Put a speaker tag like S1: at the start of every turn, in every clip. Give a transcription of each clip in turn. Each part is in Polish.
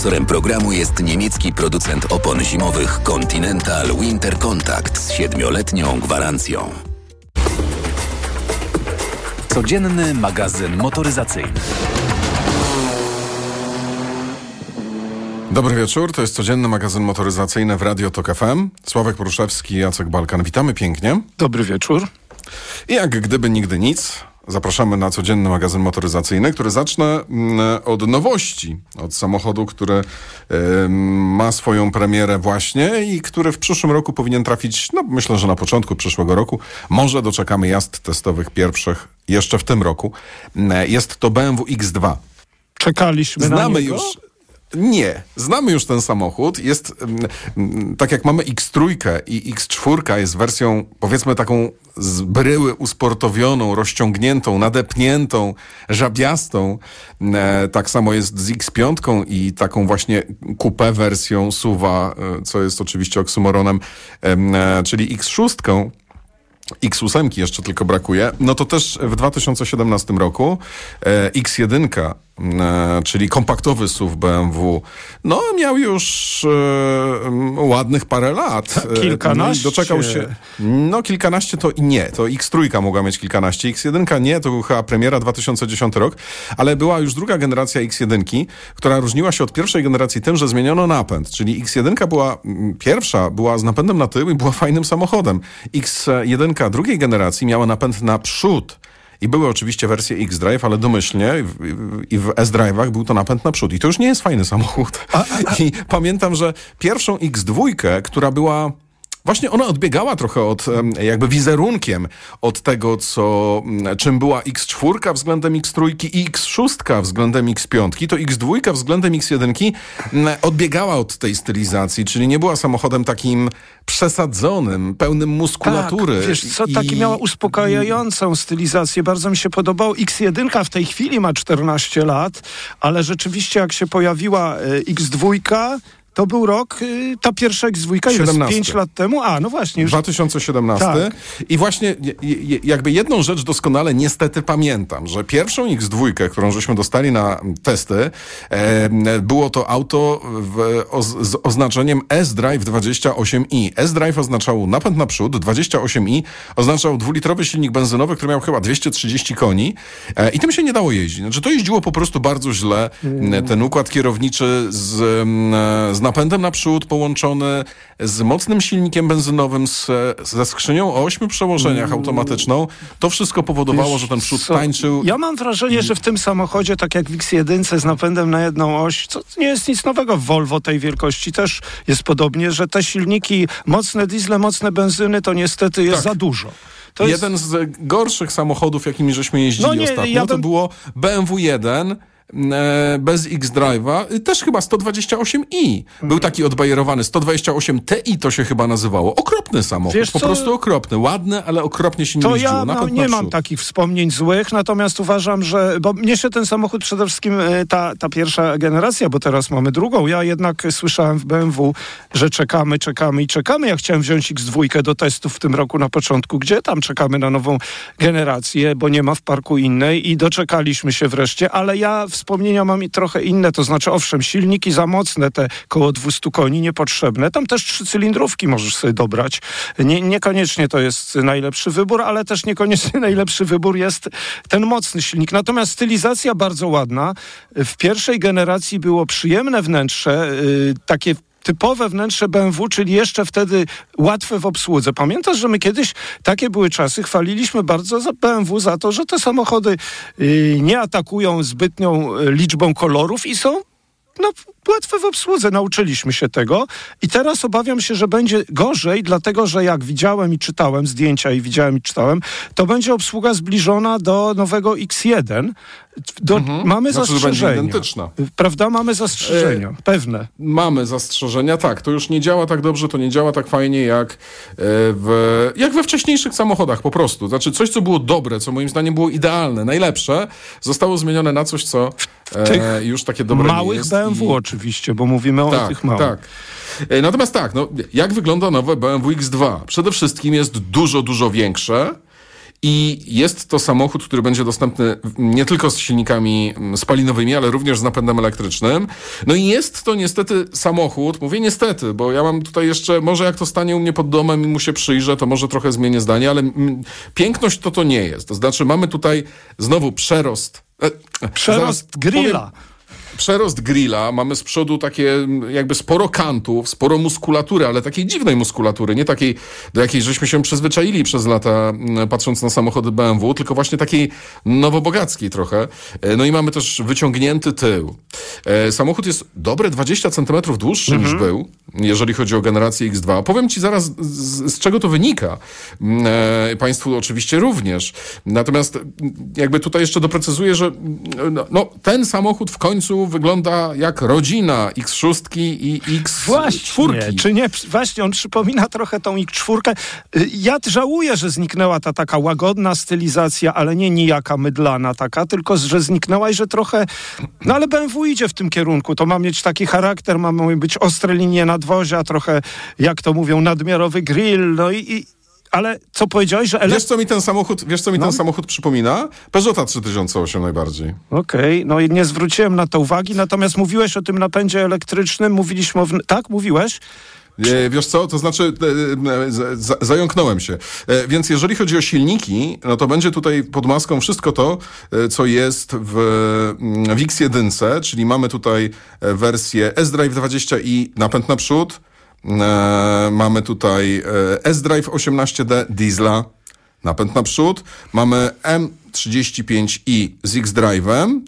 S1: Sponsorem programu jest niemiecki producent opon zimowych Continental Winter Contact z siedmioletnią gwarancją.
S2: Codzienny magazyn motoryzacyjny.
S3: Dobry wieczór, to jest codzienny magazyn motoryzacyjny w Radio Tok FM. Sławek Poruszewski, Jacek Balkan. Witamy pięknie.
S4: Dobry wieczór.
S3: I jak gdyby nigdy nic, zapraszamy na codzienny magazyn motoryzacyjny, który zacznę mm, od nowości, od samochodu, który ma swoją premierę właśnie i który w przyszłym roku powinien trafić, no myślę, że na początku przyszłego roku. Może doczekamy jazd testowych pierwszych jeszcze w tym roku. Jest to BMW X2.
S4: Czekaliśmy
S3: Znamy
S4: na niego?
S3: już nie, znamy już ten samochód. Jest mm, tak jak mamy X3 i X4 jest wersją powiedzmy taką z bryły usportowioną, rozciągniętą, nadepniętą, żabiastą. E, tak samo jest z X5 i taką właśnie coupé wersją suwa, e, co jest oczywiście oksymoronem, e, czyli X6. X8 jeszcze tylko brakuje, no to też w 2017 roku e, X1 E, czyli kompaktowy SUV BMW, no miał już e, ładnych parę lat.
S4: Kilkanaście.
S3: No doczekał się. No kilkanaście to i nie. To X3 mogła mieć kilkanaście. X1 nie, to chyba premiera 2010 rok, ale była już druga generacja X1, która różniła się od pierwszej generacji tym, że zmieniono napęd. Czyli X1 była pierwsza, była z napędem na tył i była fajnym samochodem. X1 drugiej generacji miała napęd na przód. I były oczywiście wersje X-Drive, ale domyślnie i w S-Drive'ach był to napęd naprzód. I to już nie jest fajny samochód. A, a, a. I pamiętam, że pierwszą X2, która była Właśnie ona odbiegała trochę od, jakby wizerunkiem od tego, co, czym była X4 względem X3 i X6 względem X5. To X2 względem X1 odbiegała od tej stylizacji, czyli nie była samochodem takim przesadzonym, pełnym muskulatury.
S4: Tak, wiesz co, taki miała uspokajającą stylizację. Bardzo mi się podobało. X1 w tej chwili ma 14 lat, ale rzeczywiście jak się pojawiła e, X2, to był rok, y, ta pierwsza X2 jest 5 lat temu. A, no właśnie. Już...
S3: 2017. Tak. I właśnie jakby jedną rzecz doskonale niestety pamiętam, że pierwszą X2, którą żeśmy dostali na testy, e, było to auto w, o, z oznaczeniem S-Drive 28i. S-Drive oznaczał napęd naprzód, 28i oznaczał dwulitrowy silnik benzynowy, który miał chyba 230 koni e, i tym się nie dało jeździć. Znaczy to jeździło po prostu bardzo źle. Mm. Ten układ kierowniczy z, z z napędem naprzód połączony z mocnym silnikiem benzynowym, z, ze skrzynią o ośmiu przełożeniach mm. automatyczną. To wszystko powodowało, Wiesz, że ten przód co? tańczył.
S4: Ja mam wrażenie, że w tym samochodzie, tak jak w X1 z napędem na jedną oś, co nie jest nic nowego w Volvo tej wielkości, też jest podobnie, że te silniki, mocne diesle, mocne benzyny, to niestety jest tak. za dużo. To
S3: Jeden
S4: jest...
S3: z gorszych samochodów, jakimi żeśmy jeździli no nie, ostatnio, ja bym... to było BMW 1 E, bez X-Drive'a, też chyba 128i. Był taki odbajerowany 128 Ti to się chyba nazywało. Okropny samochód, Wiesz po co? prostu okropny. Ładny, ale okropnie się nie
S4: to
S3: jeździło.
S4: ja no, nie mam takich wspomnień złych, natomiast uważam, że, bo mnie się ten samochód przede wszystkim, e, ta, ta pierwsza generacja, bo teraz mamy drugą, ja jednak słyszałem w BMW, że czekamy, czekamy i czekamy. Ja chciałem wziąć X2 do testów w tym roku na początku, gdzie tam czekamy na nową generację, bo nie ma w parku innej i doczekaliśmy się wreszcie, ale ja w wspomnienia mam i trochę inne, to znaczy owszem, silniki za mocne, te koło 200 koni, niepotrzebne. Tam też trzy cylindrówki możesz sobie dobrać. Nie, niekoniecznie to jest najlepszy wybór, ale też niekoniecznie najlepszy wybór jest ten mocny silnik. Natomiast stylizacja bardzo ładna. W pierwszej generacji było przyjemne wnętrze, yy, takie typowe wnętrze BMW, czyli jeszcze wtedy łatwe w obsłudze. Pamiętasz, że my kiedyś, takie były czasy, chwaliliśmy bardzo za BMW za to, że te samochody yy, nie atakują zbytnią y, liczbą kolorów i są no, łatwe w obsłudze, nauczyliśmy się tego i teraz obawiam się, że będzie gorzej, dlatego że jak widziałem i czytałem zdjęcia i widziałem i czytałem, to będzie obsługa zbliżona do nowego X1. Do, mhm. Mamy znaczy, zastrzeżenia. identyczna. Prawda? Mamy zastrzeżenia, e, pewne.
S3: Mamy zastrzeżenia, tak. To już nie działa tak dobrze, to nie działa tak fajnie jak, e, w, jak we wcześniejszych samochodach po prostu. Znaczy coś, co było dobre, co moim zdaniem było idealne, najlepsze, zostało zmienione na coś, co e, już takie dobre
S4: małych
S3: jest.
S4: BMW i... oczywiście, bo mówimy o
S3: tak,
S4: tych małych.
S3: Tak. E, natomiast tak, no, jak wygląda nowe BMW X2? Przede wszystkim jest dużo, dużo większe I jest to samochód, który będzie dostępny nie tylko z silnikami mm, spalinowymi, ale również z napędem elektrycznym. No i jest to niestety samochód, mówię niestety, bo ja mam tutaj jeszcze, może jak to stanie u mnie pod domem i mu się przyjrzę, to może trochę zmienię zdanie, ale piękność to to nie jest. To znaczy mamy tutaj znowu przerost.
S4: E, przerost grilla. Powiem,
S3: przerost grilla, mamy z przodu takie jakby sporo kantów, sporo muskulatury, ale takiej dziwnej muskulatury, nie takiej, do jakiej żeśmy się przyzwyczaili przez lata, patrząc na samochody BMW, tylko właśnie takiej nowobogackiej trochę. E, no i mamy też wyciągnięty tył. E, samochód jest dobre 20 cm dłuższy mhm. niż był, jeżeli chodzi o generację X2. Powiem ci zaraz, z, z czego to wynika. E, państwu oczywiście również. Natomiast jakby tutaj jeszcze doprecyzuję, że no, no ten samochód w końcu wygląda jak rodzina X6 i X4.
S4: Właśnie, czy nie? Właśnie, on przypomina trochę tą X4. Y, ja żałuję, że zniknęła ta taka łagodna stylizacja, ale nie nijaka mydlana taka, tylko że zniknęła i że trochę... No ale BMW idzie w tym kierunku. To ma mieć taki charakter, ma być ostre linie nadwozia, trochę, jak to mówią, nadmiarowy grill, no i, i ale co powiedziałeś, że...
S3: Ele... Wiesz, co mi ten samochód, wiesz, co mi no? ten samochód przypomina? Peugeota 3008 najbardziej.
S4: Okej, okay. no i nie zwróciłem na to uwagi, natomiast mówiłeś o tym napędzie elektrycznym, mówiliśmy o... Tak, mówiłeś?
S3: E, wiesz co, to znaczy e, e, zająknąłem się. Więc jeżeli chodzi o silniki, no to będzie tutaj pod maską wszystko to, co jest w, mm, w X1, czyli mamy tutaj wersję S-Drive 20i napęd naprzód, mamy tutaj S-Drive 18D diesla, napęd naprzód. Mamy M35i z X-Drive'em.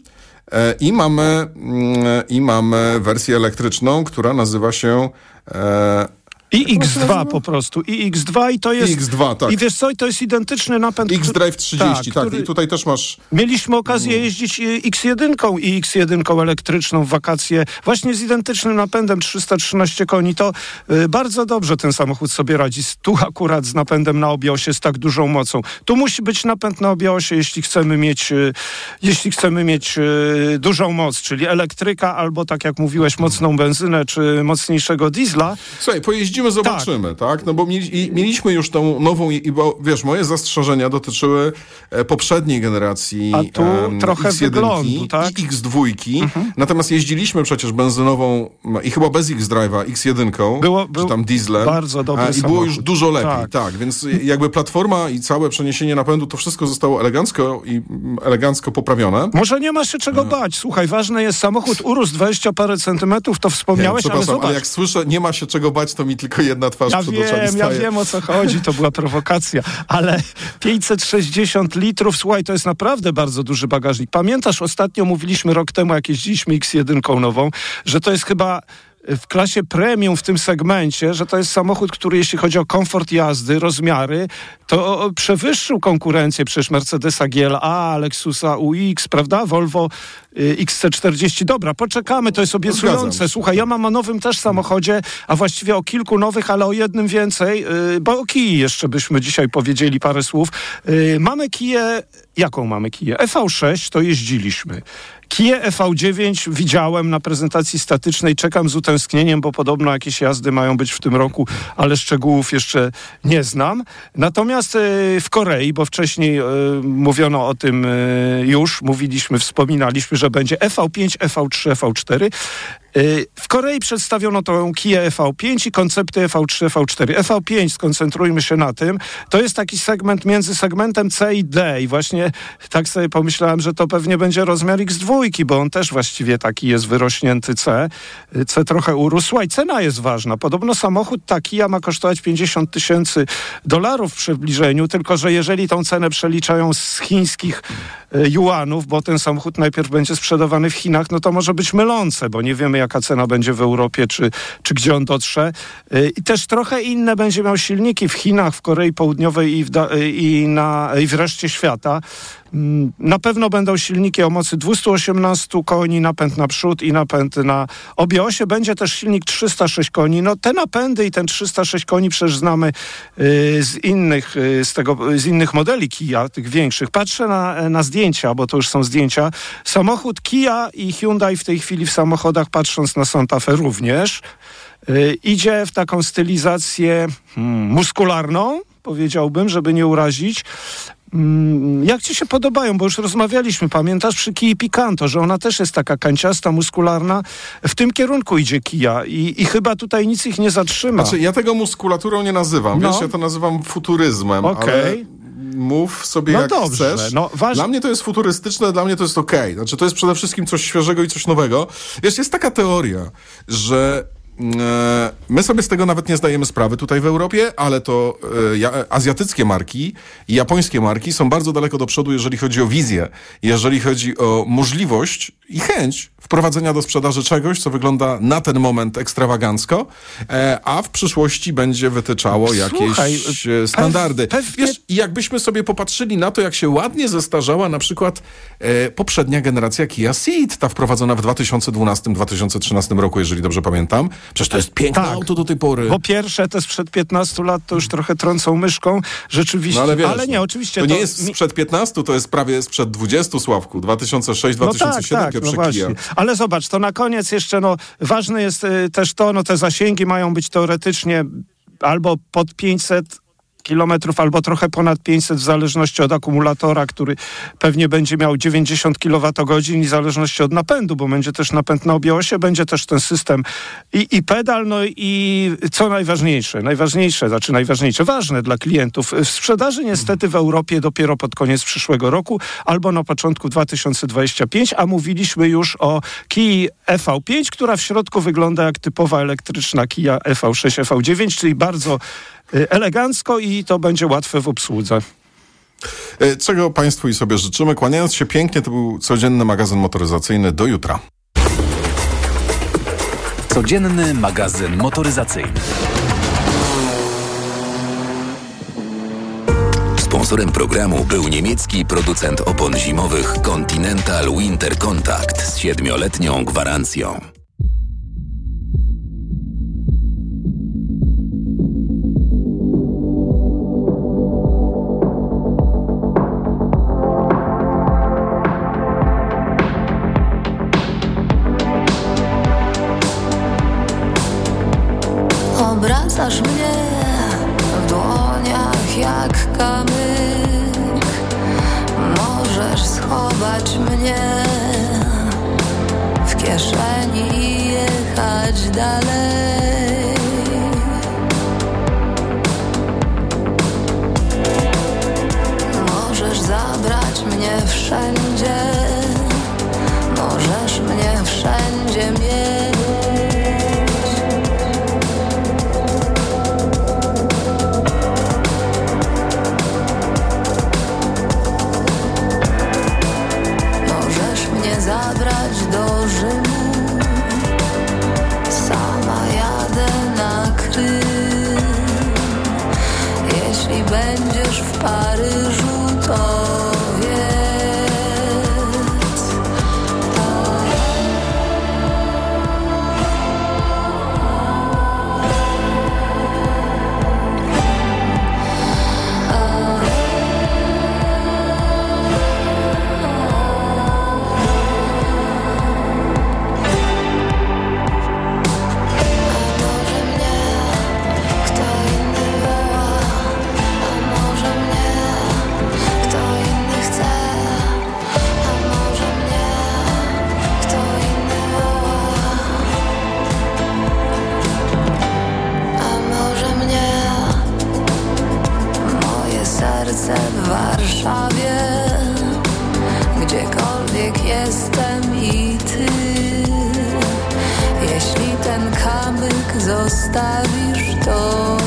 S3: I mamy, mm, I mamy wersję elektryczną, która nazywa się 呃
S4: i X2 po prostu. I X2 i to jest...
S3: I X2, tak.
S4: I wiesz co, i to jest identyczny napęd...
S3: X-Drive 30, tak. tak. I tutaj też masz...
S4: Mieliśmy okazję mm. jeździć X1 i X1 elektryczną w wakacje właśnie z identycznym napędem 313 koni. To y, bardzo dobrze ten samochód sobie radzi. Tu akurat z napędem na obiosie z tak dużą mocą. Tu musi być napęd na obiosie, jeśli chcemy mieć, y, jeśli chcemy mieć y, dużą moc, czyli elektryka albo tak jak mówiłeś, mocną benzynę czy mocniejszego diesla.
S3: Słuchaj, zobaczymy, tak? tak? No bo mieli, mieliśmy już tą nową, i bo wiesz, moje zastrzeżenia dotyczyły e, poprzedniej generacji
S4: A tu um, trochę X1 wyglądu, tak?
S3: i X2. Mhm. Natomiast jeździliśmy przecież benzynową i chyba bez X-Drive'a, X1, było, czy tam dieslem.
S4: Bardzo dobry
S3: I było już dużo lepiej, tak. tak. Więc jakby platforma i całe przeniesienie napędu, to wszystko zostało elegancko i elegancko poprawione.
S4: Może nie ma się czego e. bać. Słuchaj, ważne jest samochód urósł 20 parę centymetrów, to wspomniałeś,
S3: ale
S4: zobacz.
S3: ale jak słyszę, nie ma się czego bać, to mi tylko tylko jedna twarz
S4: ja
S3: przed
S4: wiem. Ja wiem, o co chodzi, to była prowokacja, ale 560 litrów, słuchaj, to jest naprawdę bardzo duży bagażnik. Pamiętasz, ostatnio mówiliśmy rok temu, jak jeździliśmy X1 nową, że to jest chyba w klasie premium w tym segmencie, że to jest samochód, który jeśli chodzi o komfort jazdy, rozmiary, to przewyższył konkurencję przecież Mercedesa GLA, Lexusa UX, prawda? Volvo XC40. Dobra, poczekamy, to jest obiecujące. Słuchaj, ja mam o nowym też samochodzie, a właściwie o kilku nowych, ale o jednym więcej, y, bo o Kii jeszcze byśmy dzisiaj powiedzieli parę słów. Y, mamy Kiję, jaką mamy Kiję? EV6 to jeździliśmy. Kia EV9 widziałem na prezentacji statycznej, czekam z utęsknieniem, bo podobno jakieś jazdy mają być w tym roku, ale szczegółów jeszcze nie znam. Natomiast w Korei, bo wcześniej mówiono o tym już, mówiliśmy, wspominaliśmy, że będzie EV5, EV3, EV4. Y, w Korei przedstawiono tą Kia EV5 i koncepty EV3, EV4. EV5, skoncentrujmy się na tym, to jest taki segment między segmentem C i D i właśnie tak sobie pomyślałem, że to pewnie będzie rozmiar X2, bo on też właściwie taki jest wyrośnięty C. Y, C trochę urósł, i cena jest ważna. Podobno samochód taki ma kosztować 50 tysięcy dolarów w przybliżeniu, tylko że jeżeli tą cenę przeliczają z chińskich y, juanów, bo ten samochód najpierw będzie sprzedawany w Chinach, no to może być mylące, bo nie wiemy jaka cena będzie w Europie, czy, czy gdzie on dotrze. Y, I też trochę inne będzie miał silniki w Chinach, w Korei Południowej i, w, y, i, na, i w reszcie świata. Mm, na pewno będą silniki o mocy 218 koni, napęd na przód i napęd na obie osie. Będzie też silnik 306 koni. No te napędy i ten 306 koni przecież znamy y, z innych, y, z, tego, z innych modeli Kia, tych większych. Patrzę na, na zdjęcia, bo to już są zdjęcia. Samochód Kia i Hyundai w tej chwili w samochodach, patrząc na Santa Fe również, y, idzie w taką stylizację hmm, muskularną, powiedziałbym, żeby nie urazić. Mm, Jak ci się podobają? Bo już rozmawialiśmy, pamiętasz, przy Kii Picanto, że ona też jest taka kanciasta, muskularna. W tym kierunku idzie Kia i, i chyba tutaj nic ich nie zatrzyma.
S3: Znaczy, ja tego muskulaturą nie nazywam,
S4: No.
S3: wiesz, ja to nazywam futuryzmem,
S4: Okej.
S3: ale mów sobie
S4: No
S3: jak
S4: dobrze,
S3: chcesz.
S4: no waż-
S3: Dla mnie to jest futurystyczne, dla mnie to jest okej. Znaczy, to jest przede wszystkim coś świeżego i coś nowego. Wiesz, jest taka teoria, że my sobie z tego nawet nie zdajemy sprawy tutaj w Europie, ale to e, ja, azjatyckie marki i japońskie marki są bardzo daleko do przodu, jeżeli chodzi o wizję, jeżeli chodzi o możliwość i chęć wprowadzenia do sprzedaży czegoś, co wygląda na ten moment ekstrawagancko, e, a w przyszłości będzie wytyczało jakieś
S4: Słuchaj,
S3: e, standardy.
S4: pewnie-
S3: Wiesz, i jakbyśmy sobie popatrzyli na to, jak się ładnie zestarzała na przykład e, poprzednia generacja Kia Ceed, ta wprowadzona w 2012-2013 roku, jeżeli dobrze pamiętam. Przecież to jest piękne
S4: Tak.
S3: auto do tej pory.
S4: Bo pierwsze te sprzed 15 lat to już trochę trącą myszką, rzeczywiście.
S3: No ale wiesz,
S4: nie,
S3: no,
S4: oczywiście.
S3: To nie jest sprzed 15, to jest prawie sprzed 20, Sławku. 2006-2007
S4: no tak, tak,
S3: pierwsze
S4: no
S3: Kia.
S4: Ale zobacz, to na koniec jeszcze, no, ważne jest y, też to, no, te zasięgi mają być teoretycznie albo pod 500 kilometrów, albo trochę ponad 500 w zależności od akumulatora, który pewnie będzie miał 90 kWh i w zależności od napędu, bo będzie też napęd na obie będzie też ten system i, i pedal, no i co najważniejsze, najważniejsze, znaczy najważniejsze, ważne dla klientów. W sprzedaży niestety w Europie dopiero pod koniec przyszłego roku albo na początku 2025, a mówiliśmy już o Kii EV5, która w środku wygląda jak typowa elektryczna Kia EV6, EV9, czyli bardzo elegancko i to będzie łatwe w obsłudze.
S3: E, Czego Państwu i sobie życzymy. Kłaniając się pięknie, to był codzienny magazyn motoryzacyjny. Do jutra.
S2: Codzienny magazyn motoryzacyjny.
S1: Sponsorem programu był niemiecki producent opon zimowych Continental Winter Contact z siedmioletnią gwarancją.
S5: Obracasz mnie w dłoniach jak kamyk. Możesz schować mnie w kieszeni i jechać dalej. Możesz zabrać mnie wszędzie. Możesz mnie wszędzie mieć zostawisz, to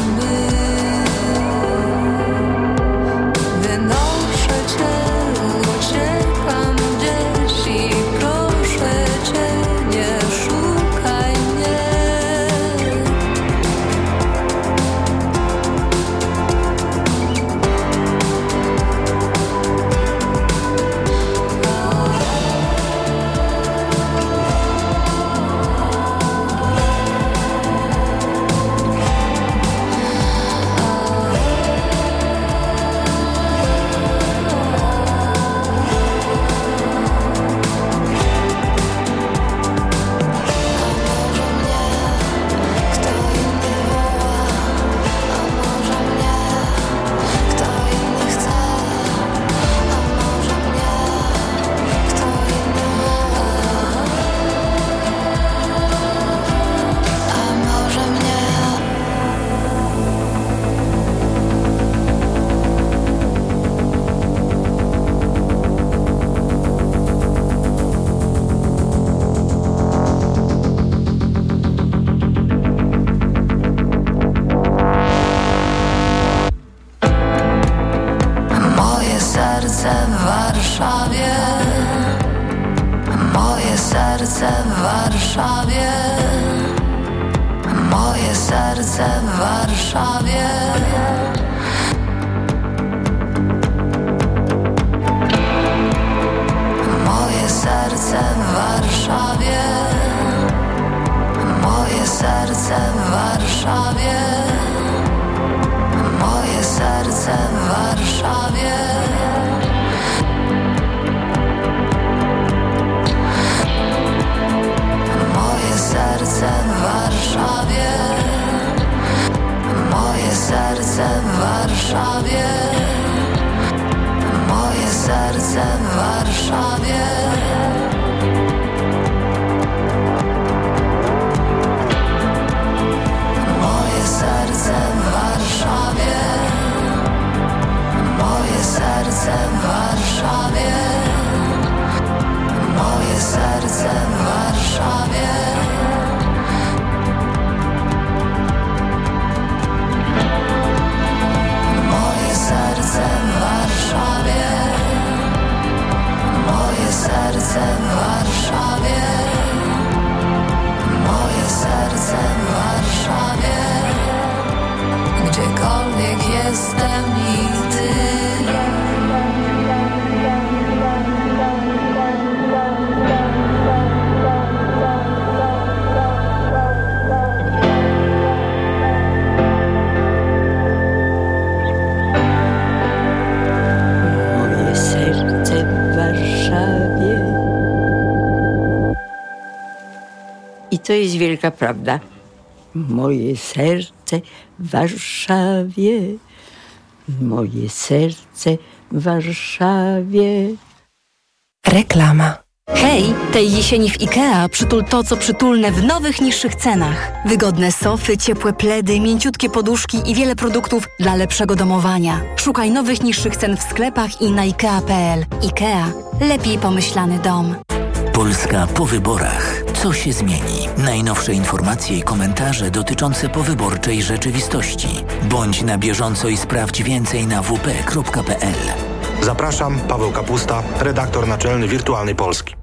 S5: serce w Warszawie. Moje serce w Warszawie. Moje serce w Warszawie. Moje serce w Warszawie. Moje serce w Warszawie. Moje serce w Warszawie. Gdziekolwiek jestem i ty.
S6: Moje serce w. I to jest wielka prawda. Moje serce w Warszawie. Moje serce w Warszawie.
S7: Reklama.
S8: Hej, tej jesieni w IKEA przytul to, co przytulne w nowych, niższych cenach. Wygodne sofy, ciepłe pledy, mięciutkie poduszki i wiele produktów dla lepszego domowania. Szukaj nowych, niższych cen w sklepach i na IKEA.pl. IKEA. Lepiej pomyślany dom.
S9: Polska po wyborach. Co się zmieni? Najnowsze informacje i komentarze dotyczące powyborczej rzeczywistości. Bądź na bieżąco i sprawdź więcej na wp.pl.
S10: Zapraszam, Paweł Kapusta, redaktor naczelny Wirtualnej Polski.